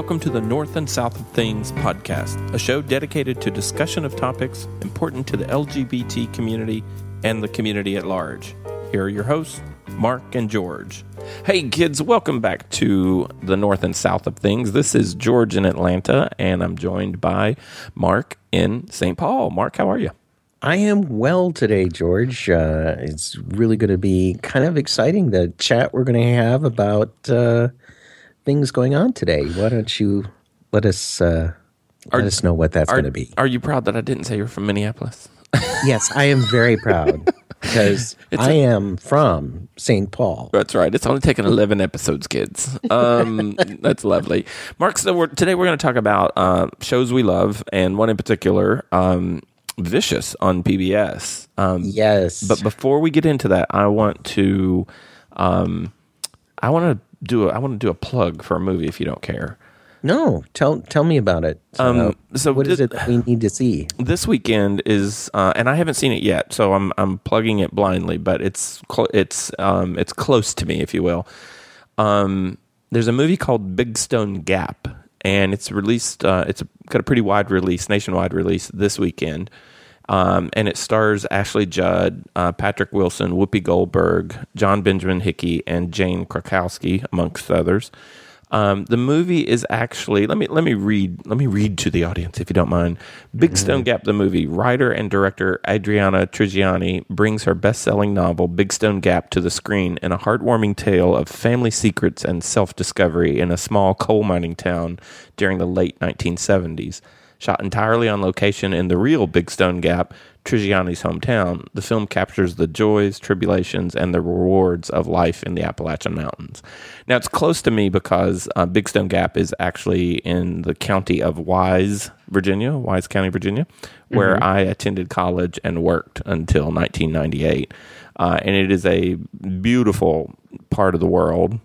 Welcome to the North and South of Things podcast, a show dedicated to discussion of topics important to the LGBT community and the community at large. Here are your hosts, Mark and George. Hey kids, welcome back to the North and South of Things. This is George in Atlanta, and I'm joined by Mark in St. Paul. Mark, how are you? I am well today, George. Uh, it's really going to be kind of exciting the chat we're going to have about uh, things going on today. Why don't you let us uh, let us know what that's going to be? are you proud that I didn't say you're from Minneapolis? yes, I am very proud because I a- am from St. Paul. That's right. It's only taken 11 episodes, kids. Um, that's lovely. Mark, so we're, today we're going to talk about uh, shows we love, and one in particular, um, Vicious on PBS. Um, Yes, But before we get into that, I want to, um, I want to do a, I want to do a plug for a movie if you don't care. no, tell tell me about it. Um, so what is it that we need to see? this weekend is, uh, and I haven't seen it yet, so I'm I'm plugging it blindly, but it's cl- it's um, it's close to me, if you will. Um, there's a movie called Big Stone Gap, and it's released. Uh, it's got a pretty wide release, nationwide release this weekend. Um, and it stars Ashley Judd, uh, Patrick Wilson, Whoopi Goldberg, John Benjamin Hickey, and Jane Krakowski, amongst others. Um, the movie is actually let me let me read let me read to the audience if you don't mind. Big Stone Gap, the movie. Writer and director Adriana Trigiani brings her best-selling novel Big Stone Gap to the screen in a heartwarming tale of family secrets and self-discovery in a small coal mining town during the late 1970s. Shot entirely on location in the real Big Stone Gap, Trigiani's hometown, the film captures the joys, tribulations, and the rewards of life in the Appalachian Mountains. Now, it's close to me because uh, Big Stone Gap is actually in the county of Wise, Virginia, Wise County, Virginia, where I attended college and worked until 1998. Uh, and it is a beautiful part of the world.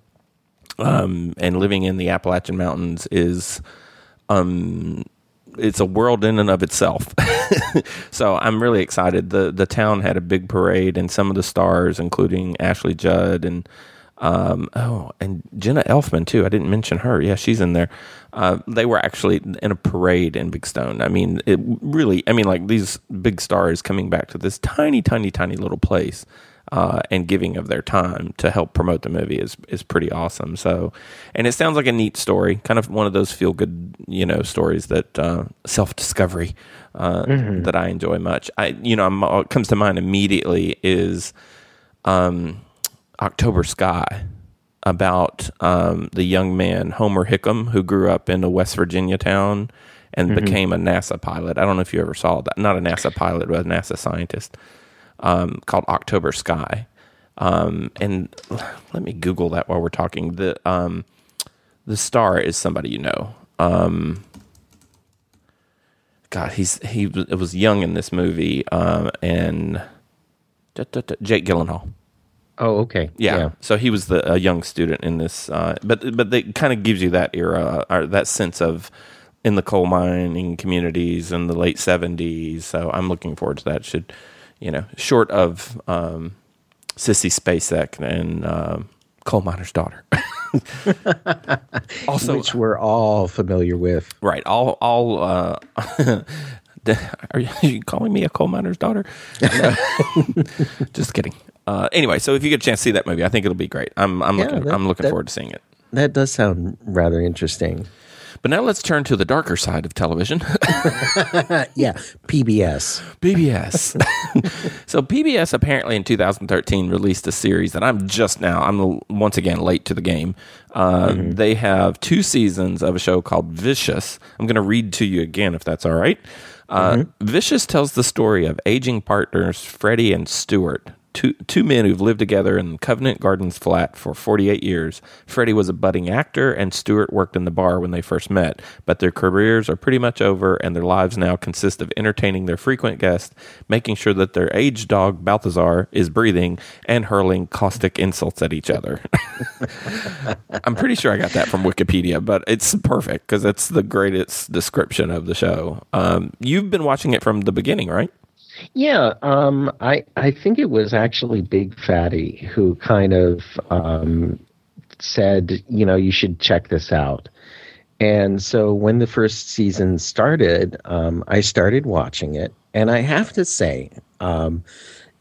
Um, and living in the Appalachian Mountains is it's a world in and of itself. so I'm really excited. the The town had a big parade, and some of the stars, including Ashley Judd and um, oh, and Jenna Elfman too. I didn't mention her. Yeah, she's in there. Uh, they were actually in a parade in Big Stone. I mean, it really. I mean, like these big stars coming back to this tiny, tiny, tiny little place. Uh, and giving of their time to help promote the movie is is pretty awesome. So, and it sounds like a neat story, kind of one of those feel good, you know, stories that uh, self discovery uh, that I enjoy much. I, you know, I'm, what comes to mind immediately is um, October Sky about um, the young man Homer Hickam who grew up in a West Virginia town and became a NASA pilot. I don't know if you ever saw that. Not a NASA pilot, but a NASA scientist um, called October Sky. Um, and let me Google that while we're talking. The um, the star is somebody you know. Um, God, he's he was- it was young in this movie, um, and da, da, da, Jake Gyllenhaal. Oh, okay. Yeah. So he was the a young student in this, uh, but but it kind of gives you that era or that sense of in the coal mining communities in the late seventies. So I'm looking forward to that. Should you know, short of um, Sissy Spacek and um, coal miner's daughter. also, which we're all familiar with. right, all all. Uh, are you, are you calling me a coal miner's daughter? No. Just kidding. Uh, anyway, so if you get a chance to see that movie, I think it'll be great. I'm I'm Yeah, looking that- I'm looking that- forward to seeing it. That does sound rather interesting. But now let's turn to the darker side of television, yeah, PBS. PBS. so PBS apparently in 2013 released a series that I'm just now I'm once again late to the game. Uh, They have two seasons of a show called Vicious. I'm going to read to you again if that's all right. Uh, Vicious tells the story of aging partners Freddie and Stuart. Two, two men who've lived together in Covent Gardens flat for 48 years. Freddie was a budding actor, and Stuart worked in the bar when they first met. But their careers are pretty much over, and their lives now consist of entertaining their frequent guests, making sure that their aged dog, Balthazar, is breathing, and hurling caustic insults at each other. I'm pretty sure I got that from Wikipedia, but it's perfect because it's the greatest description of the show. Um, you've been watching it from the beginning, right? Yeah, um, I I think it was actually Big Fatty who kind of um, said, you know, you should check this out. And so when the first season started, um, I started watching it. And I have to say, um,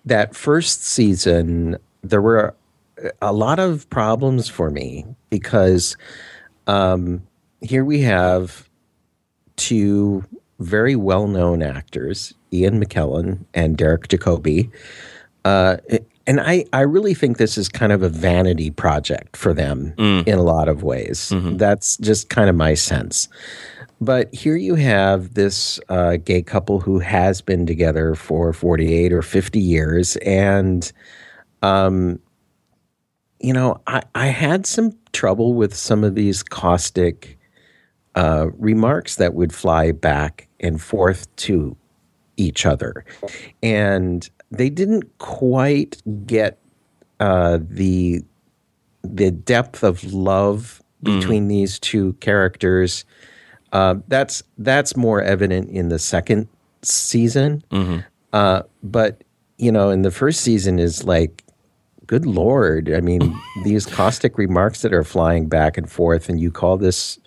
that first season, there were a lot of problems for me because um, here we have two very well known actors, Ian McKellen and Derek Jacobi. Uh, and I, I really think this is kind of a vanity project for them mm. in a lot of ways. Mm-hmm. That's just kind of my sense. But here you have this uh, gay couple who has been together for 48 or 50 years. And, um, you know, I, I had some trouble with some of these caustic uh, remarks that would fly back and forth to each other. And they didn't quite get uh, the the depth of love mm. between mm. these two characters. Uh, that's that's more evident in the second season. Mm-hmm. Uh, but you know, in the first season is like, good lord! I mean, these caustic remarks that are flying back and forth, and you call this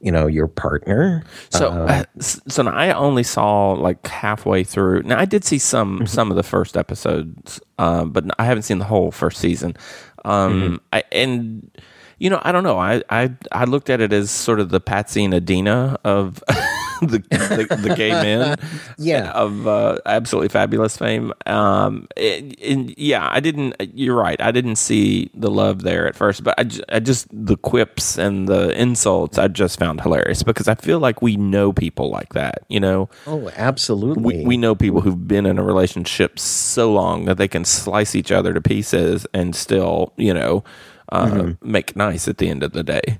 you know your partner so uh, uh so i only saw like halfway through now i did see some mm-hmm. some of the first episodes uh, but i haven't seen the whole first season um mm-hmm. I, and you know i don't know I, I i looked at it as sort of the patsy and Edina of the, the, the gay men yeah. of uh, absolutely fabulous fame. Um and, and, yeah i didn't you're right. I didn't see the love there at first but I, I just the quips and the insults i just found hilarious because i feel like we know people like that you know? Oh absolutely. We, we know people who've been in a relationship so long that they can slice each other to pieces and still you know uh, mm-hmm. make nice at the end of the day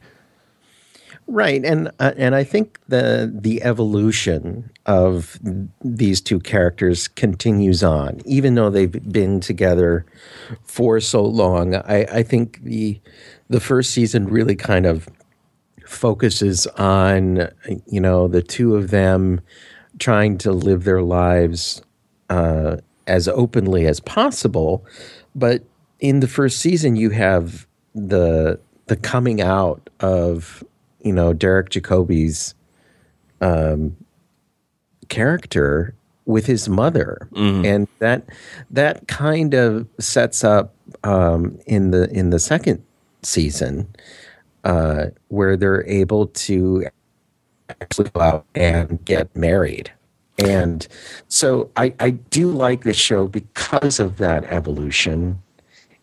Right, and uh, and I think the the evolution of these two characters continues on, even though they've been together for so long. I, I think the the first season really kind of focuses on you know the two of them trying to live their lives uh, as openly as possible, but in the first season you have the the coming out of you know Derek Jacobi's um, character with his mother, mm-hmm. and that that kind of sets up um, in the in the second season uh, where they're able to actually go out and get married. And so I, I do like the show because of that evolution.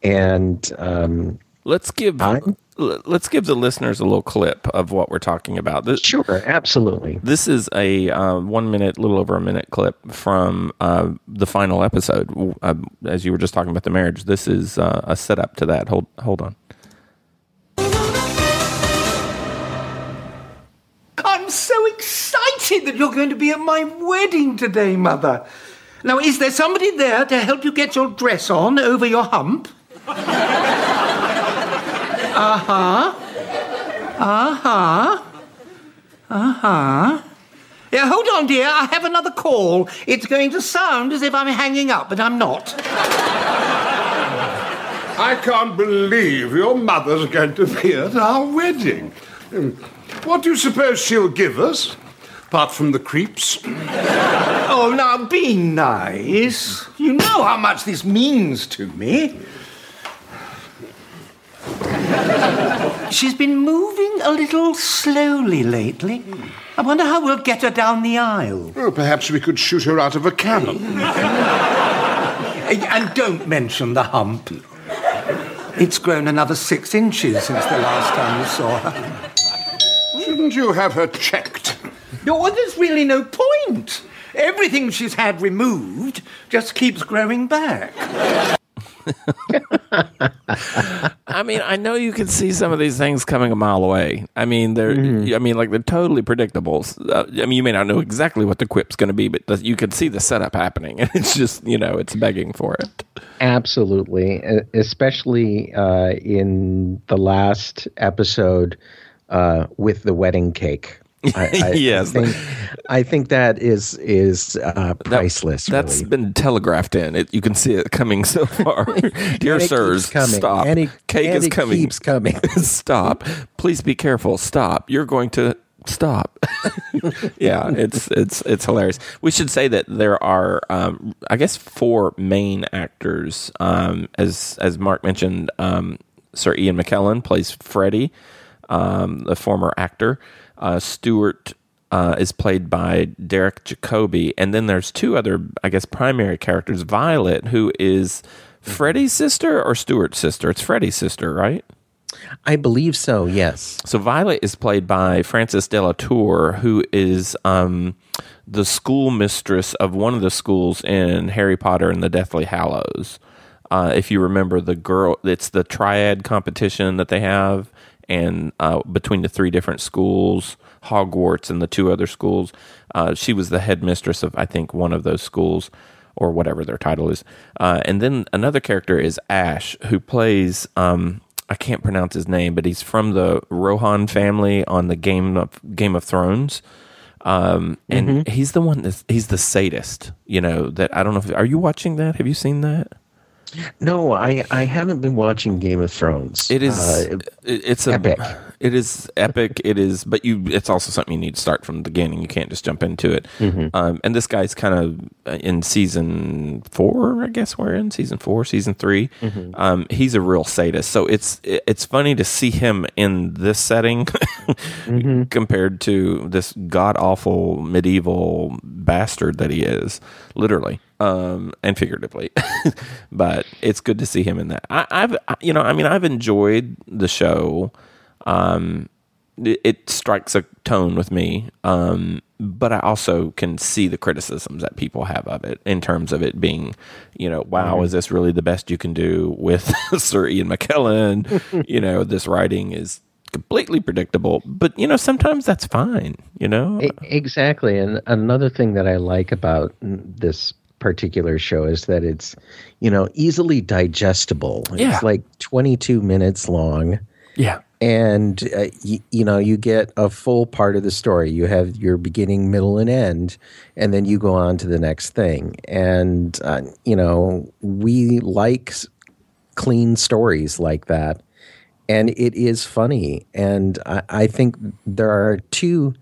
And um, let's give I, let's give the listeners a little clip of what we're talking about. This, sure, absolutely. This is a uh, one minute, little over a minute clip from uh, the final episode. Uh, as you were just talking about the marriage, this is uh, a setup to that. Hold, hold on. I'm so excited that you're going to be at my wedding today, Mother. Now, is there somebody there to help you get your dress on over your hump? Uh huh. Uh huh. Uh huh. Yeah, hold on, dear. I have another call. It's going to sound as if I'm hanging up, but I'm not. I can't believe your mother's going to be at our wedding. What do you suppose she'll give us? Apart from the creeps? oh, now be nice. You know how much this means to me. She's been moving a little slowly lately. I wonder how we'll get her down the aisle. Well, perhaps we could shoot her out of a cannon. Uh, and don't mention the hump. It's grown another six inches since the last time you saw her. Shouldn't you have her checked? No, there's really no point. Everything she's had removed just keeps growing back. I mean, I know you can see some of these things coming a mile away. I mean, they're, mm-hmm. I mean, like they're totally predictable. Uh, I mean, you may not know exactly what the quip's going to be, but you can see the setup happening, and it's just, you know, it's begging for it. Absolutely, especially uh, in the last episode uh, with the wedding cake. I, I, yes, I think, I think, that is is uh, priceless. That, has really. been telegraphed in. It, you can see it coming so far. Dear sirs, stop. And Cake is coming. Keeps coming. stop. Please be careful. Stop. You're going to stop. yeah, it's it's it's hilarious. We should say that there are, um, I guess, four main actors. Um, as as Mark mentioned, um, Sir Ian McKellen plays Freddie, um, the former actor. Uh, Stuart uh, is played by Derek Jacobi, and then there's two other, I guess, primary characters. Violet, who is Freddie's sister or Stuart's sister. It's Freddie's sister, right? I believe so. Yes. So Violet is played by Frances de la Tour, who is um, the school mistress of one of the schools in Harry Potter and the Deathly Hallows. Uh, if you remember the girl, it's the triad competition that they have, and uh, between the three different schools, Hogwarts and the two other schools, uh, she was the headmistress of I think one of those schools or whatever their title is. Uh, and then another character is Ash, who plays um, I can't pronounce his name, but he's from the Rohan family on the Game of Game of Thrones. Um, and Mm-hmm. he's the one that's he's the sadist, you know, that I don't know if are you watching that? Have you seen that? No, I, I haven't been watching Game of Thrones. It is Uh, it- it's a, epic. It is epic. it is, but you it's also something you need to start from the beginning. You can't just jump into it. Mm-hmm. Um, and this guy's kind of in season four, I guess we're in season four, season 3 Mm-hmm. Um, he's a real sadist, so it's it- it's funny to see him in this setting Mm-hmm. compared to this god awful medieval bastard that he is, literally um, and figuratively. but it's good to see him in that. I, I've, I- you know, I mean, I've enjoyed the show. Um, it, it strikes a tone with me, um, but I also can see the criticisms that people have of it in terms of it being, you know, wow, is this really the best you can do with Sir Ian McKellen? you know, this writing is completely predictable, but you know, sometimes that's fine. You know, Exactly. And another thing that I like about this particular show is that it's, you know, easily digestible. Yeah. It's like 22 minutes long. yeah, And, uh, y- you know, you get a full part of the story. You have your beginning, middle, and end, and then you go on to the next thing. And, uh, you know, we like clean stories like that. And it is funny. And I, I think there are two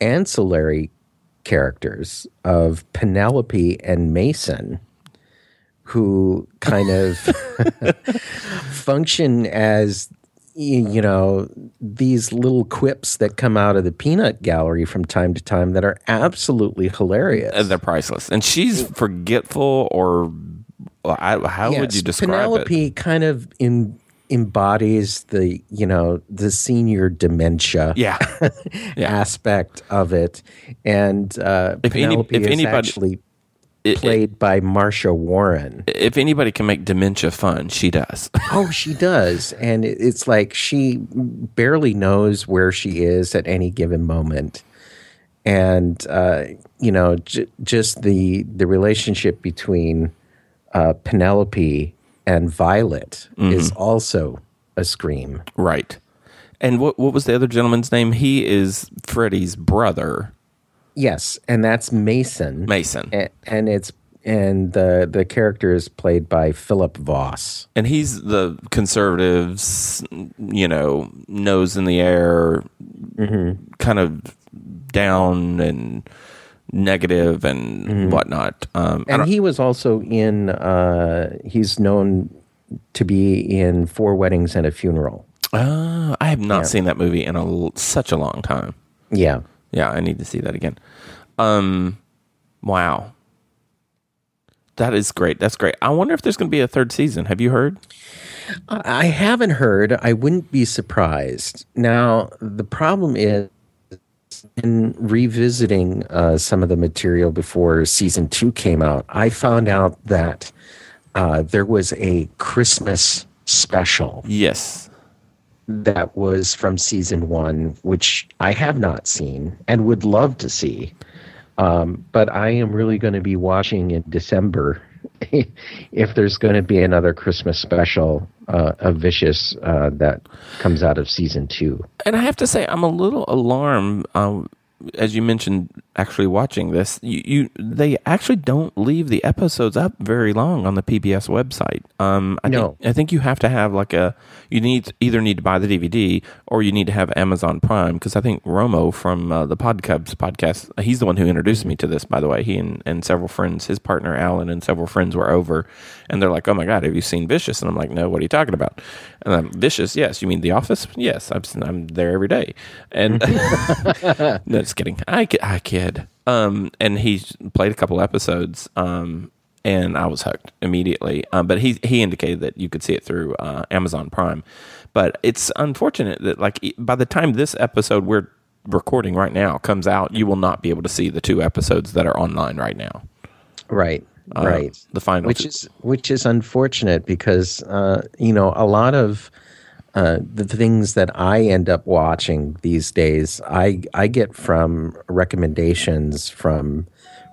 ancillary characters of Penelope and Mason who kind of function as you know these little quips that come out of the peanut gallery from time to time that are absolutely hilarious. Uh, they're priceless, and she's forgetful or. I, how would you describe Penelope it? Penelope kind of in, embodies the you know the senior dementia Yeah, Yeah. aspect of it, and uh, If any- Penelope if is anybody- actually It- it- played by Marcia Warren. if anybody can make dementia fun, she does. Oh, she does, and it- it's like she barely knows where she is at any given moment, and uh, you know, j- just the the relationship between uh, Penelope and Violet is mm-hmm. also a scream. right. And what what was the other gentleman's name? He is Freddie's brother, Yes, and that's Mason, Mason, and, and it's and the the character is played by Philip Voss. and he's the conservatives, you know, nose in the air, mm-hmm. kind of down and negative and whatnot. Um, And he was also in. Uh, he's known to be in Four Weddings and a Funeral. Uh, I have not seen that movie in a such a long time. Yeah. Yeah, I need to see that again. Um, wow, that is great. That's great. I wonder if there's going to be a third season. Have you heard? I haven't heard. I wouldn't be surprised. Now, the problem is in revisiting uh, some of the material before season two came out, I found out that uh, there was a Christmas special Yes. that was from season one, which I have not seen and would love to see. Um, but I am really going to be watching in December if there's going to be another Christmas special uh, of Vicious uh, that comes out of season two. And I have to say, I'm a little alarmed. Um, as you mentioned, actually watching this, you, you they actually don't leave the episodes up very long on the PBS website. Um, I No. think I think you have to have like a you need either need to buy the DVD or you need to have Amazon Prime because I think Romo from uh, the Podcubs podcast, he's the one who introduced me to this. By the way, he and, and several friends, his partner Alan and several friends were over, and they're like, "Oh my god, have you seen Vicious?" And I'm like, "No, what are you talking about?" And I'm Vicious, yes. You mean The Office? Yes, I'm I'm there every day, and no, just kidding. I I kid. Um, and he played a couple episodes. Um, and I was hooked immediately. Um, but he he indicated that you could see it through uh, Amazon Prime. But it's unfortunate that like by the time this episode we're recording right now comes out, you will not be able to see the two episodes that are online right now. Right. Uh, right. The final, which is which is unfortunate because uh, you know a lot of uh, the things that I end up watching these days, I I get from recommendations from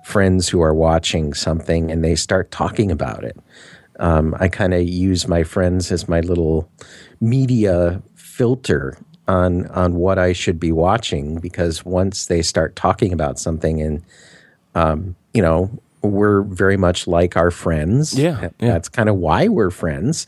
friends who are watching something and they start talking about it. Um, I kind of use my friends as my little media filter on on what I should be watching because once they start talking about something and um, you know we're very much like our friends. Yeah, yeah. that's kind of why we're friends.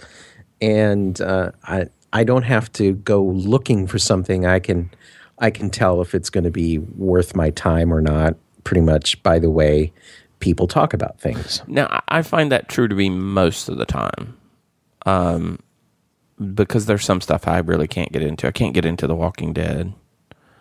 And uh, I I don't have to go looking for something. I can I can tell if it's going to be worth my time or not. Pretty much by the way people talk about things. Now, I- find that true to be most of the time. Um, because there's some stuff I really can't get into. I can't get into The Walking Dead.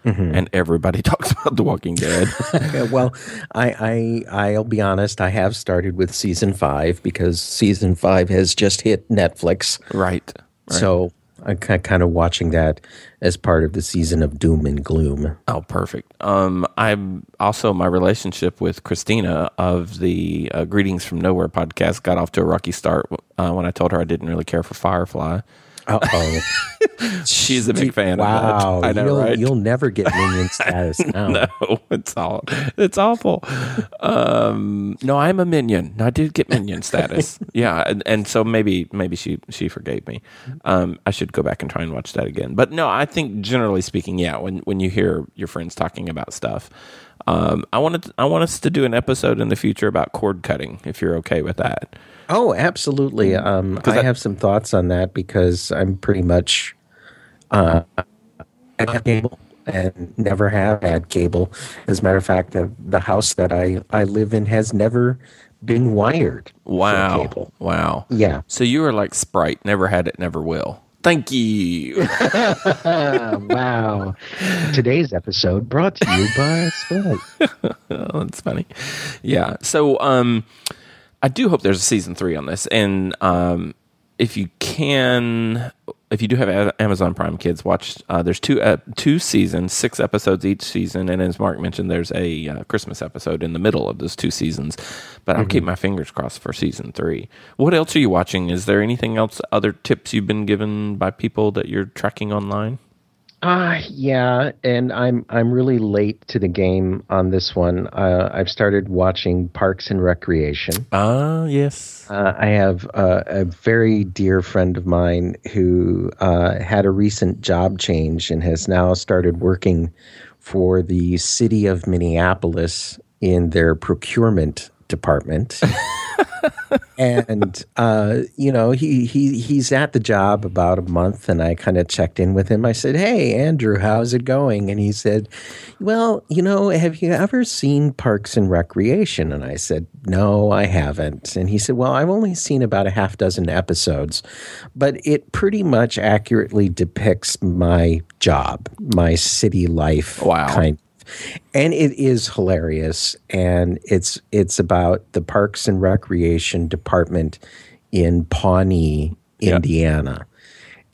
And everybody talks about The Walking Dead. Yeah, well, I, I I'll be honest. I have started with season five because season five has just hit Netflix. right. So I'm kind of watching that as part of the season of doom and gloom. Oh, perfect. Um, I'm also my relationship with Christina of the uh, Greetings from Nowhere podcast got off to a rocky start uh, when I told her I didn't really care for Firefly. Uh oh! She's a big fan wow, of that. I know, you'll, right? you'll never get minion status now. no, it's all it's awful. Um, no, I'm a minion. I did get minion status. yeah, and, and so maybe maybe she she forgave me. Um, I should go back and try and watch that again. But no, I think generally speaking, yeah. When when you hear your friends talking about stuff, um, I wanted I want us to do an episode in the future about cord cutting. If you're okay with that. Oh, absolutely. Um, I that- have some thoughts on that because I'm pretty much uh, I cable and never have had cable. As a matter of fact, the, the house that I, I live in has never been wired. for Wow, cable. wow. Yeah. So you were like Sprite, never had it, never will. Thank you. wow. Today's episode brought to you by Sprite. Oh, that's funny. Yeah. So um I do hope there's a season three on this. And um if you can if you do have Amazon Prime kids, watch uh, there's two uh, two seasons, six episodes each season, and as Mark mentioned, there's a uh, Christmas episode in the middle of those two seasons. But I'll keep my fingers crossed for season three. What else are you watching? Is there anything else? Other tips you've been given by people that you're tracking online? Uh, yeah, and I'm I'm really late to the game on this one. Uh, I've started watching Parks and Recreation. Ah, yes. Uh, I have uh, a very dear friend of mine who uh, had a recent job change and has now started working for the city of Minneapolis in their procurement department. and uh, you know, he he he's at the job about a month, and I kind of checked in with him. I said, "Hey, Andrew, how's it going?" And he said, "Well, you know, have you ever seen Parks and Recreation?" And I said, "No, I haven't." And he said, "Well, I've only seen about a half dozen episodes, but it pretty much accurately depicts my job, my city life Wow. kind and it is hilarious and it's it's about the parks and recreation department in pawnee indiana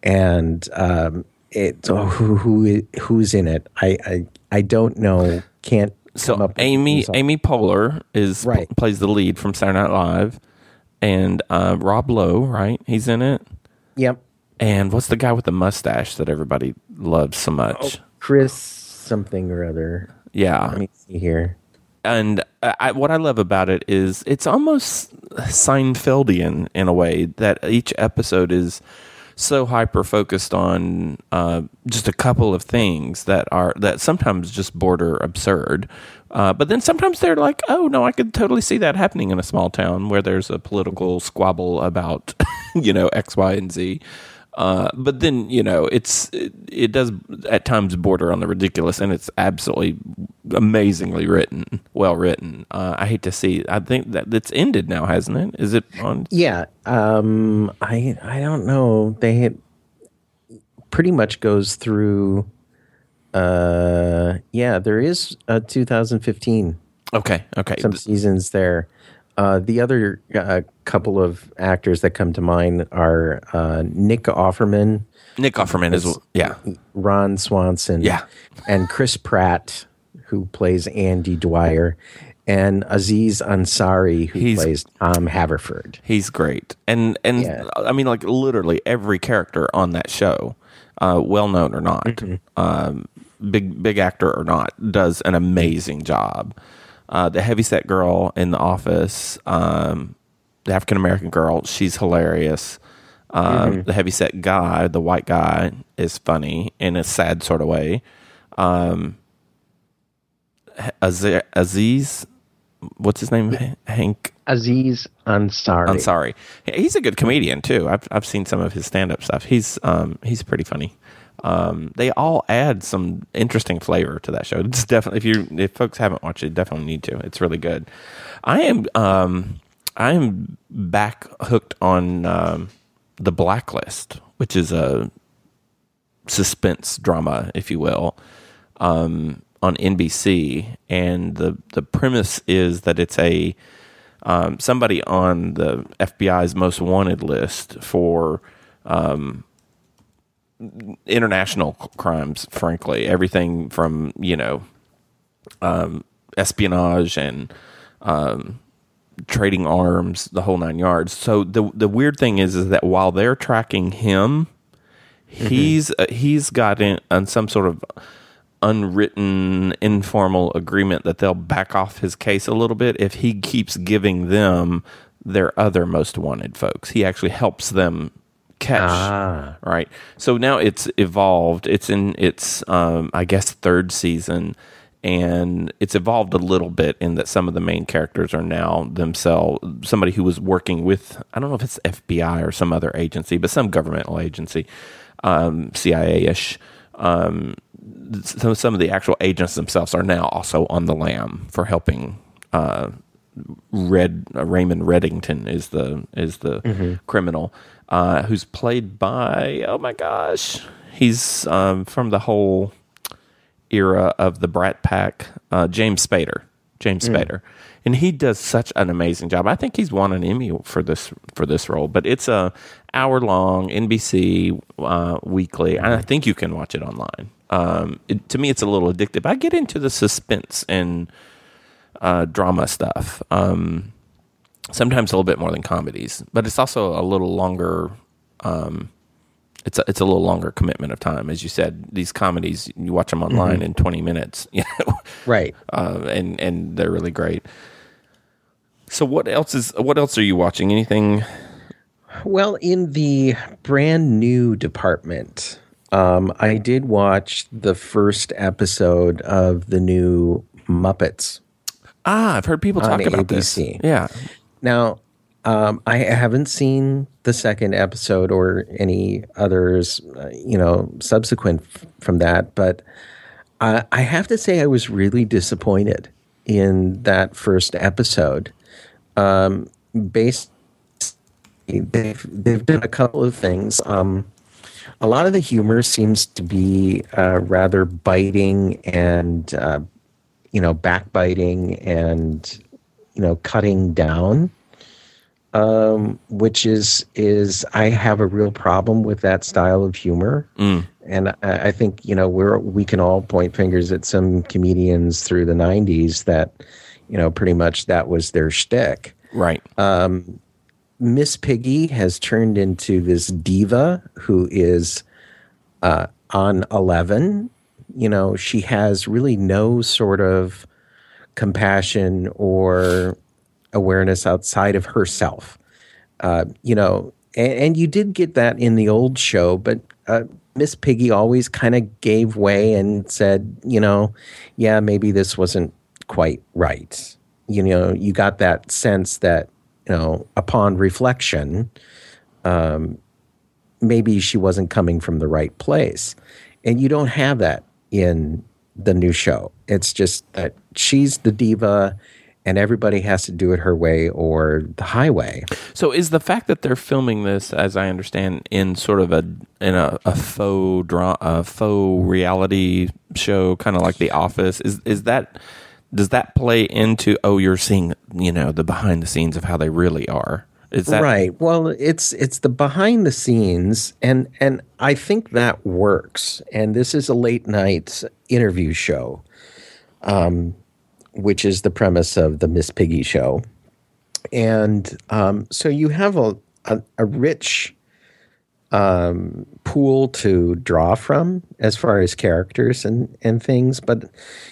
and um it oh, who, who who's in it i i, I don't know can't So Amy Amy Poehler is Right. plays the lead from Saturday Night Live, and uh, Rob Lowe, right? He's in it. yep And what's the guy with the mustache that everybody loves so much? chris something or other yeah, let me see here and I, I- what I love about it is it's almost Seinfeldian in a way that each episode is so hyper focused on uh, just a couple of things that are that sometimes just border absurd. Uh, but then sometimes they're like, oh no, I could totally see that happening in a small town where there's a political squabble about, you know, X, Y, and Z. Uh, but then you know it's it, it, does at times border on the ridiculous, and it's absolutely amazingly written, well written. Uh, I hate to see. I think that it's ended now, hasn't it? Is it on? Yeah. Um, I I don't know. They pretty much goes through. Uh, yeah, there is a 2015. Okay. Okay. Some seasons there. Uh, the other uh, couple of actors that come to mind are uh, Nick Offerman. Nick Offerman is yeah. Ron Swanson. Yeah. And Chris Pratt, who plays Andy Dwyer, and Aziz Ansari, who he's, plays Tom Haverford. He's great, and and yeah. I mean, like literally every character on that show, uh, well known or not, mm-hmm. um, big big actor or not, does an amazing job uh, the heavyset girl in the office, um, the African American girl, she's hilarious. Um, mm-hmm. The heavyset guy, the white guy, is funny in a sad sort of way. Um, Aziz, what's his name? Hank Aziz Ansari. Ansari. He's a good comedian too. I've I've seen some of his stand up stuff. He's um he's pretty funny um, they all add some interesting flavor to that show. It's definitely if you if folks haven't watched it, definitely need to. It's really good. I am um, I am back hooked on um, the Blacklist, which is a suspense drama, if you will, um, on NBC, and the the premise is that it's a um, somebody on the FBI's most wanted list for um, international crimes, frankly. Everything from, you know, um, espionage and um, trading arms, the whole nine yards. So the the weird thing is, is that while they're tracking him, mm-hmm. he's uh, he's got in, on some sort of unwritten informal agreement that they'll back off his case a little bit if he keeps giving them their other most wanted folks. He actually helps them catch. Ah. Right. So now it's evolved. It's in its, um, I guess, third season. And it's evolved a little bit in that some of the main characters are now themselves somebody who was working with, I don't know if it's FBI or some other agency, but some governmental agency, um, CIA ish. Um, some, some of the actual agents themselves are now also on the lam for helping uh, Red uh, Raymond Reddington is the is the mm-hmm. criminal, uh, who's played by oh my gosh, he's um, from the whole era of the Brat Pack, uh, James Spader, James mm. Spader, and he does such an amazing job. I think he's won an Emmy for this for this role, but it's a hour long NBC uh, weekly, and I think you can watch it online. Um, it, to me, it's a little addictive. I get into the suspense and uh, drama stuff. Um, sometimes a little bit more than comedies, but it's also a little longer. Um, it's a, it's a little longer commitment of time, as you said. These comedies, you watch them online mm-hmm. in twenty minutes, you know, right? Uh, and and they're really great. So what else is what else are you watching? Anything? Well, in the brand new department, um, I did watch the first episode of the new Muppets. Ah, I've heard people talk about ABC. this. Yeah. Now, um, I haven't seen the second episode or any others, uh, you know, subsequent f- from that, but I, I have to say I was really disappointed in that first episode. Um, based, they've they've done a couple of things. Um, a lot of the humor seems to be uh, rather biting and uh, you know, backbiting and you know, cutting down. Um, which is is I have a real problem with that style of humor, mm. and I, I, think you know we're we can all point fingers at some comedians through the '90s that you know pretty much that was their shtick. Right. Um, Miss Piggy has turned into this diva who is uh, on Eleven you know, she has really no sort of compassion or awareness outside of herself. Uh, you know, and, and you did get that in the old show, but uh, Miss Piggy always kind of gave way and said, you know, yeah, maybe this wasn't quite right. You know, you got that sense that you know, upon reflection, um, maybe she wasn't coming from the right place, and you don't have that in the new show. It's just that she's the diva and everybody has to do it her way or the highway. So is the fact that they're filming this, as I understand, in sort of a in a, a faux drama, a faux reality show, kind of like The Office, is is that does that play into oh you're seeing you know the behind the scenes of how they really are? Is that right? Well, it's it's the behind the scenes, and and I think that works. And this is a late night interview show. Um, which is the premise of the Miss Piggy show. And um, so you have a, a, a rich um, pool to draw from as far as characters and, and things. But,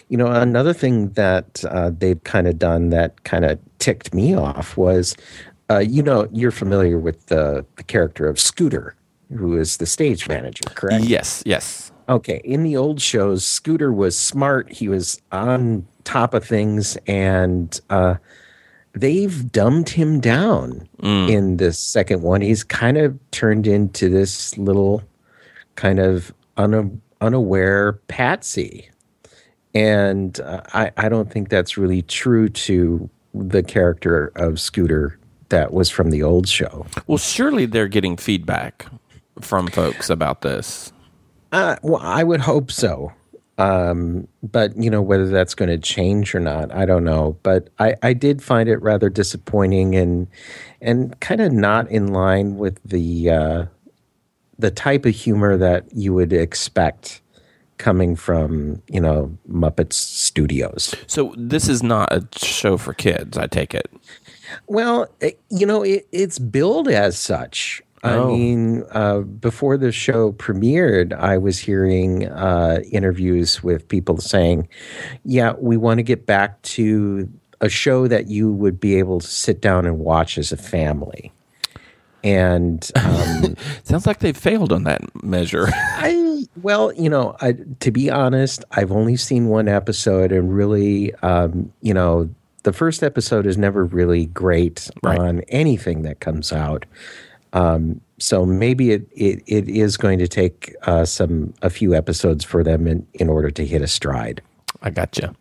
you know, another thing that uh, they've kind of done that kind of ticked me off was, uh, you know, you're familiar with the, the character of Scooter, who is the stage manager, correct? Yes, yes. Okay. In the old shows, Scooter was smart. He was on top of things, and uh, they've dumbed him down Mm. in this second one. He's kind of turned into this little kind of una- unaware patsy. And uh, I, I don't think that's really true to the character of Scooter that was from the old show. Well, surely they're getting feedback from folks about this. Uh, well, I would hope so. Um, but you know whether that's going to change or not, I don't know. But I, I did find it rather disappointing and and kind of not in line with the uh, the type of humor that you would expect coming from you know Muppets Studios. So this is not a show for kids. I take it. Well, it, you know, it, it's billed as such. I Oh. mean, uh, before the show premiered, I was hearing uh, interviews with people saying, "Yeah, we want to get back to a show that you would be able to sit down and watch as a family." And um, Sounds like they failed on that measure. I well, you know, I, to be honest, I've only seen one episode, and really, um, you know, the first episode is never really great Right. on anything that comes out. Um, so maybe it, it, it is going to take uh, some a few episodes for them in, in order to hit a stride. I gotcha.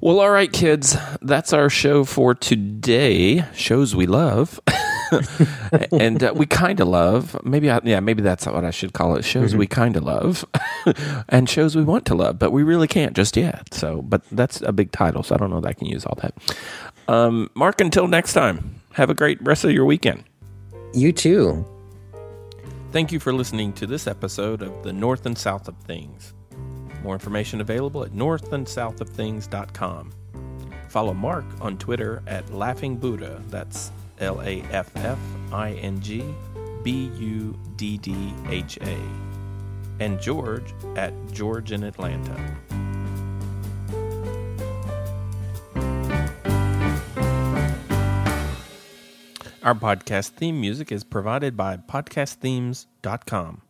Well, all right, kids. That's our show for today. Shows we love, and uh, we kind of love. Maybe, I, yeah, maybe that's what I should call it. Shows we kind of love, and shows we want to love, but we really can't just yet. So, but that's a big title, so I don't know that I can use all that. Um, Mark, until next time, have a great rest of your weekend. You too. Thank you for listening to this episode of The North and South of Things. More information available at northandsouthofthings.com. Follow Mark on Twitter at Laughing Buddha. That's L A F F I N G B U D D H A. And George at George in Atlanta. Our podcast theme music is provided by podcastthemes.com.